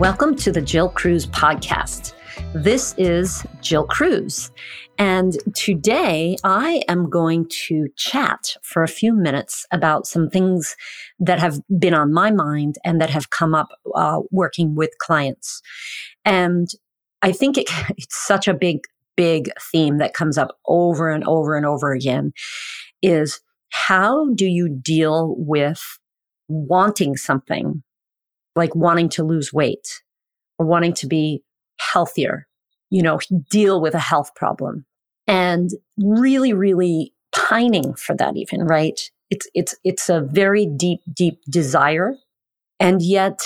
Welcome to the Jill Cruz podcast. This is Jill Cruz. And today I am going to chat for a few minutes about some things that have been on my mind and that have come up uh, working with clients. And I think it, it's such a big, big theme that comes up over and over and over again is how do you deal with wanting something like wanting to lose weight or wanting to be healthier, you know, deal with a health problem and really, really pining for that even, right? It's, it's, it's a very deep, deep desire and yet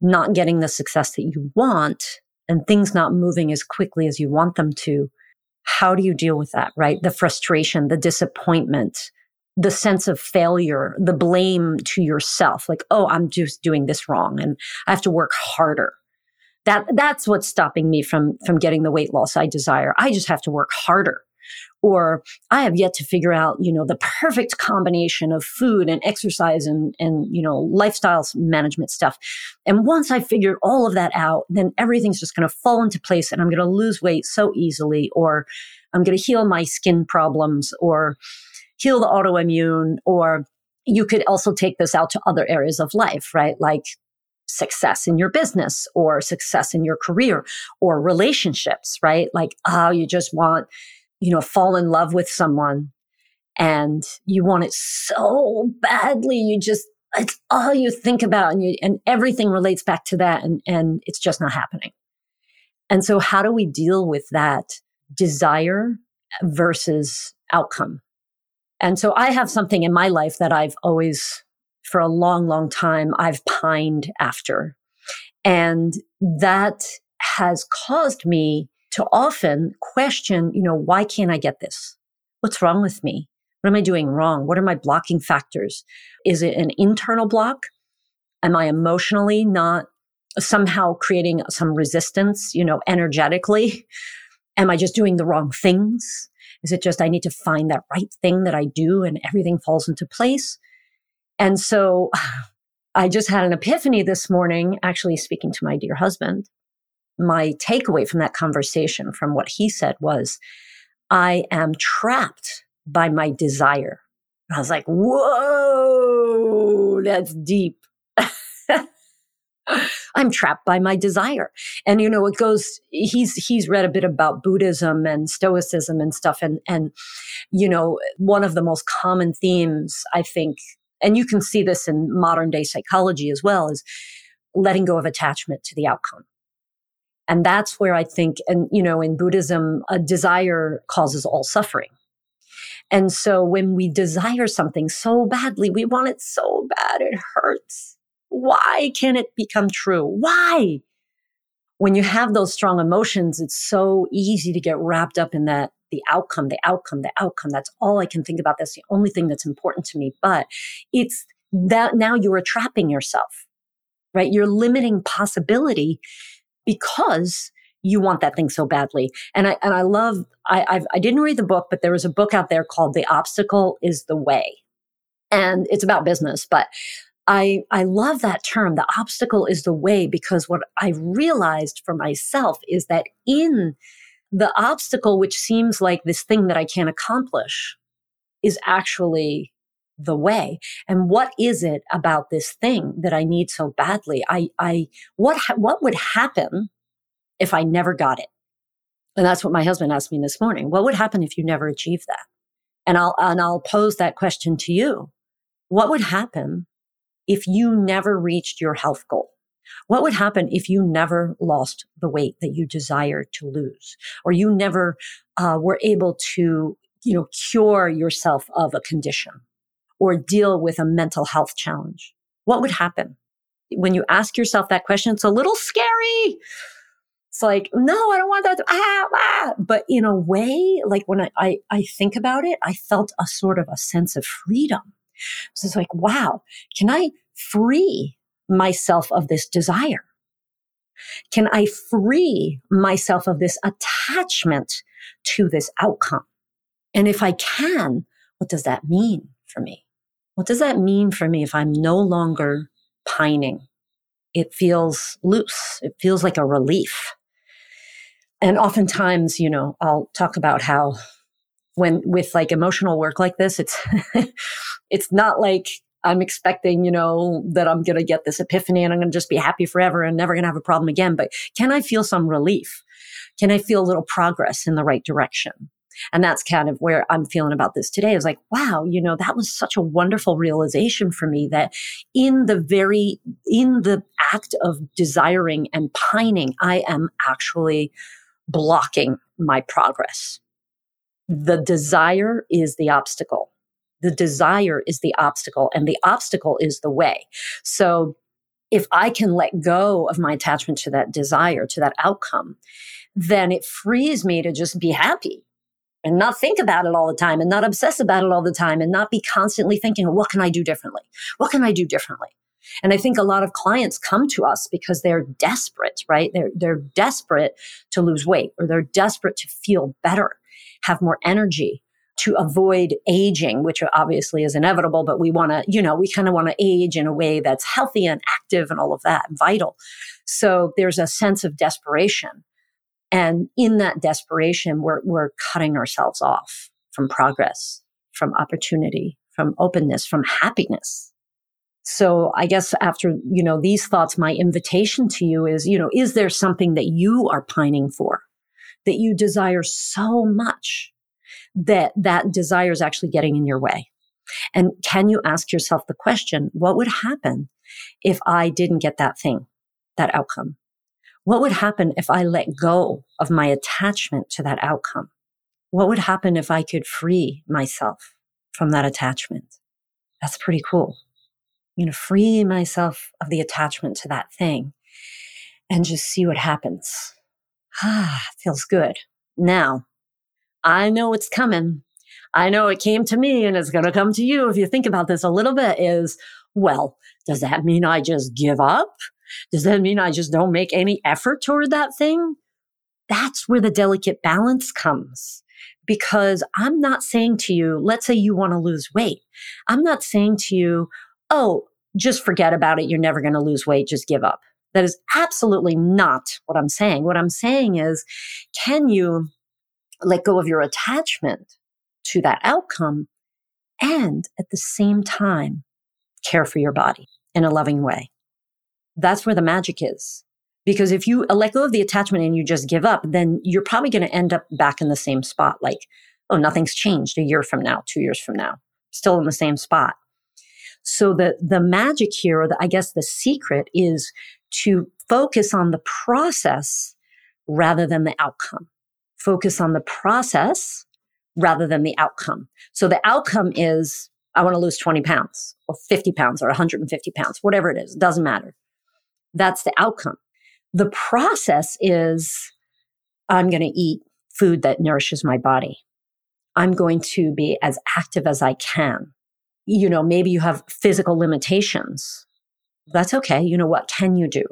not getting the success that you want and things not moving as quickly as you want them to. How do you deal with that, right? The frustration, the disappointment, the sense of failure, the blame to yourself, like, oh, I'm just doing this wrong and I have to work harder. That, that's what's stopping me from, from getting the weight loss I desire. I just have to work harder. Or I have yet to figure out, you know, the perfect combination of food and exercise and, and, you know, lifestyle management stuff. And once I figured all of that out, then everything's just going to fall into place and I'm going to lose weight so easily, or I'm going to heal my skin problems, or, heal the autoimmune, or you could also take this out to other areas of life, right? Like success in your business or success in your career or relationships, right? Like, oh, you just want, you know, fall in love with someone and you want it so badly. You just, it's all you think about and you, and everything relates back to that. And, and it's just not happening. And so how do we deal with that desire versus outcome? And so I have something in my life that I've always, for a long, long time, I've pined after. And that has caused me to often question, you know, why can't I get this? What's wrong with me? What am I doing wrong? What are my blocking factors? Is it an internal block? Am I emotionally not somehow creating some resistance, you know, energetically? Am I just doing the wrong things? Is it just I need to find that right thing that I do and everything falls into place? And so I just had an epiphany this morning, actually speaking to my dear husband. My takeaway from that conversation, from what he said, was I am trapped by my desire. I was like, whoa, that's deep. I'm trapped by my desire. And you know, it goes he's he's read a bit about Buddhism and Stoicism and stuff and and you know, one of the most common themes I think and you can see this in modern day psychology as well is letting go of attachment to the outcome. And that's where I think and you know, in Buddhism a desire causes all suffering. And so when we desire something so badly, we want it so bad, it hurts why can't it become true? Why? When you have those strong emotions, it's so easy to get wrapped up in that the outcome, the outcome, the outcome. That's all I can think about. That's the only thing that's important to me. But it's that now you are trapping yourself, right? You're limiting possibility because you want that thing so badly. And I, and I love, I, I've, I didn't read the book, but there was a book out there called The Obstacle is the Way. And it's about business, but I, I love that term. The obstacle is the way because what I realized for myself is that in the obstacle, which seems like this thing that I can't accomplish, is actually the way. And what is it about this thing that I need so badly? I, I, what, ha- what would happen if I never got it? And that's what my husband asked me this morning. What would happen if you never achieved that? And I'll, and I'll pose that question to you. What would happen if you never reached your health goal? What would happen if you never lost the weight that you desire to lose, or you never uh, were able to, you know, cure yourself of a condition, or deal with a mental health challenge? What would happen when you ask yourself that question? It's a little scary. It's like, no, I don't want that. To, ah, ah. But in a way, like when I, I, I think about it, I felt a sort of a sense of freedom so it's like, wow, can I free myself of this desire? Can I free myself of this attachment to this outcome? And if I can, what does that mean for me? What does that mean for me if I'm no longer pining? It feels loose. It feels like a relief. And oftentimes, you know, I'll talk about how when with like emotional work like this, it's, it's not like I'm expecting, you know, that I'm going to get this epiphany and I'm going to just be happy forever and never going to have a problem again. But can I feel some relief? Can I feel a little progress in the right direction? And that's kind of where I'm feeling about this today is like, wow, you know, that was such a wonderful realization for me that in the very, in the act of desiring and pining, I am actually blocking my progress. The desire is the obstacle the desire is the obstacle and the obstacle is the way. So if I can let go of my attachment to that desire, to that outcome, then it frees me to just be happy and not think about it all the time and not obsess about it all the time and not be constantly thinking, what can I do differently? What can I do differently? And I think a lot of clients come to us because they're desperate, right? They're, they're desperate to lose weight or they're desperate to feel better, have more energy, to avoid aging, which obviously is inevitable, but we want to, you know, we kind of want to age in a way that's healthy and active and all of that, vital. So there's a sense of desperation. And in that desperation, we're, we're cutting ourselves off from progress, from opportunity, from openness, from happiness. So I guess after, you know, these thoughts, my invitation to you is, you know, is there something that you are pining for that you desire so much that that desire is actually getting in your way. And can you ask yourself the question, what would happen if I didn't get that thing, that outcome? What would happen if I let go of my attachment to that outcome? What would happen if I could free myself from that attachment? That's pretty cool. You know, free myself of the attachment to that thing and just see what happens. Ah, feels good. Now, I know it's coming. I know it came to me and it's going to come to you. If you think about this a little bit is, well, does that mean I just give up? Does that mean I just don't make any effort toward that thing? That's where the delicate balance comes. Because I'm not saying to you, let's say you want to lose weight. I'm not saying to you, oh, just forget about it. You're never going to lose weight. Just give up. That is absolutely not what I'm saying. What I'm saying is, can you let go of your attachment to that outcome and at the same time care for your body in a loving way. That's where the magic is. Because if you uh, let go of the attachment and you just give up, then you're probably going to end up back in the same spot. Like, oh, nothing's changed a year from now, two years from now, still in the same spot. So the, the magic here, or the, I guess the secret is to focus on the process rather than the outcome focus on the process rather than the outcome. So the outcome is I want to lose 20 pounds or 50 pounds or 150 pounds, whatever it is, doesn't matter. That's the outcome. The process is I'm going to eat food that nourishes my body. I'm going to be as active as I can. You know, maybe you have physical limitations. That's okay. You know, what can you do?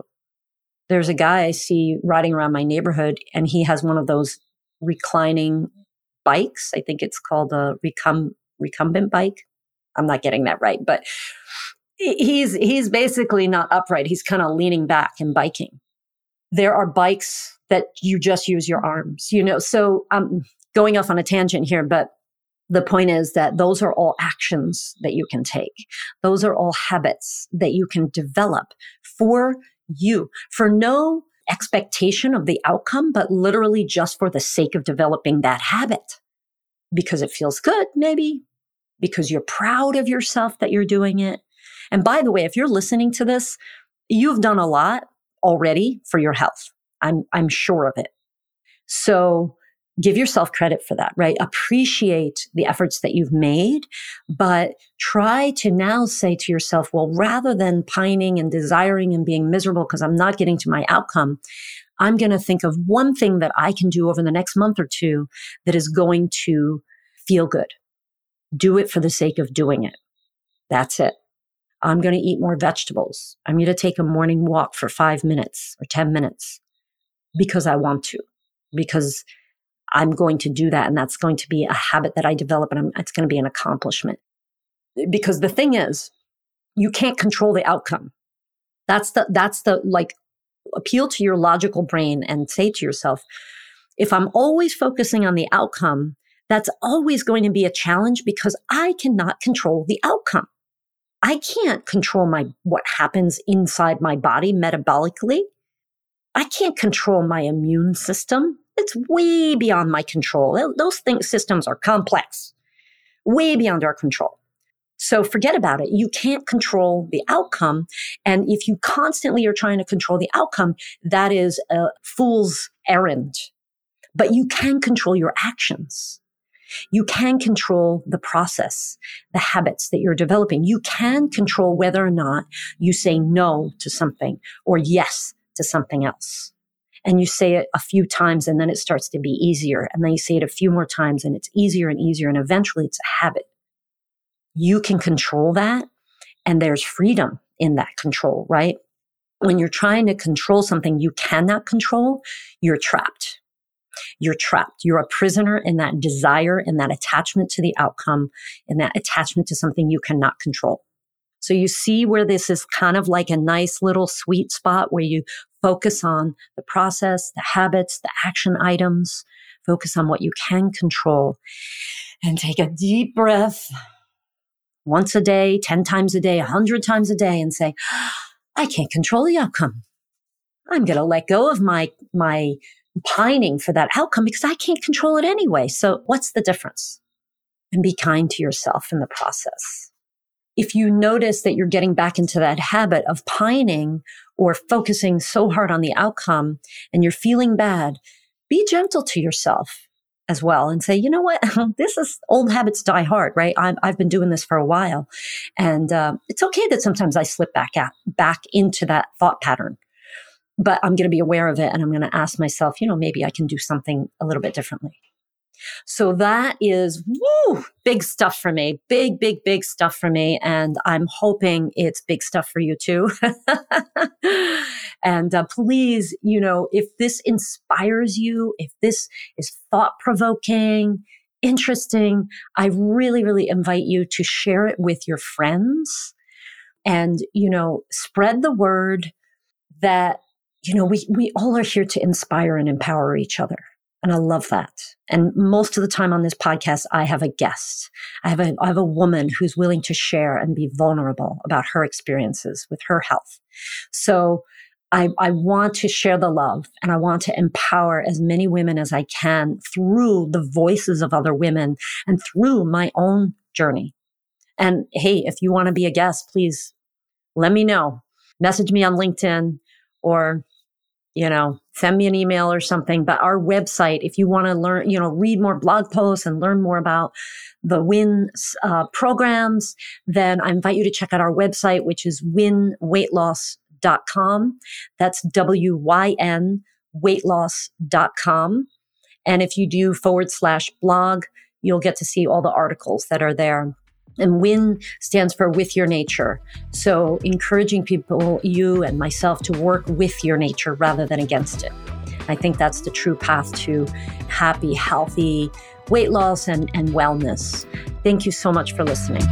There's a guy I see riding around my neighborhood and he has one of those reclining bikes. I think it's called a recum- recumbent bike. I'm not getting that right, but he's he's basically not upright. He's kind of leaning back and biking. There are bikes that you just use your arms, you know. So I'm going off on a tangent here, but the point is that those are all actions that you can take. Those are all habits that you can develop for you for no expectation of the outcome, but literally just for the sake of developing that habit because it feels good, maybe because you're proud of yourself that you're doing it. And by the way, if you're listening to this, you've done a lot already for your health. I'm, I'm sure of it. So give yourself credit for that, right? Appreciate the efforts that you've made, but try to now say to yourself, well, rather than pining and desiring and being miserable because I'm not getting to my outcome, I'm going to think of one thing that I can do over the next month or two that is going to feel good. Do it for the sake of doing it. That's it. I'm going to eat more vegetables. I'm going to take a morning walk for five minutes or 10 minutes because I want to, because I'm going to do that. And that's going to be a habit that I develop and I'm, it's going to be an accomplishment. Because the thing is, you can't control the outcome. That's the, that's the like appeal to your logical brain and say to yourself, if I'm always focusing on the outcome, that's always going to be a challenge because I cannot control the outcome. I can't control my, what happens inside my body metabolically. I can't control my immune system. It's way beyond my control. Those things, systems are complex, way beyond our control. So forget about it. You can't control the outcome. And if you constantly are trying to control the outcome, that is a fool's errand. But you can control your actions. You can control the process, the habits that you're developing. You can control whether or not you say no to something or yes to something else. And you say it a few times and then it starts to be easier. And then you say it a few more times and it's easier and easier. And eventually it's a habit. You can control that. And there's freedom in that control, right? When you're trying to control something you cannot control, you're trapped. You're trapped. You're a prisoner in that desire and that attachment to the outcome and that attachment to something you cannot control. So you see where this is kind of like a nice little sweet spot where you focus on the process, the habits, the action items, focus on what you can control and take a deep breath once a day, 10 times a day, 100 times a day and say, I can't control the outcome. I'm going to let go of my, my pining for that outcome because I can't control it anyway. So what's the difference? And be kind to yourself in the process. If you notice that you're getting back into that habit of pining or focusing so hard on the outcome and you're feeling bad, be gentle to yourself as well and say, you know what? this is old habits die hard, right? i have been doing this for a while. And uh, it's okay that sometimes I slip back at, back into that thought pattern but I'm going to be aware of it and I'm going to ask myself, you know, maybe I can do something a little bit differently. So that is woo, big stuff for me. Big, big, big stuff for me. And I'm hoping it's big stuff for you too. and uh, please, you know, if this inspires you, if this is thought provoking, interesting, I really, really invite you to share it with your friends and, you know, spread the word that you know, we, we all are here to inspire and empower each other. And I love that. And most of the time on this podcast, I have a guest. I have a, I have a woman who's willing to share and be vulnerable about her experiences with her health. So I, I want to share the love and I want to empower as many women as I can through the voices of other women and through my own journey. And hey, if you want to be a guest, please let me know. Message me on LinkedIn or you know, send me an email or something. But our website, if you want to learn, you know, read more blog posts and learn more about the WYN uh, programs, then I invite you to check out our website, which is wynweightloss.com. That's W Y N weightloss.com. And if you do forward slash blog, you'll get to see all the articles that are there. And WYN stands for with your nature. So encouraging people, you and myself, to work with your nature rather than against it. I think that's the true path to happy, healthy weight loss and, and wellness. Thank you so much for listening.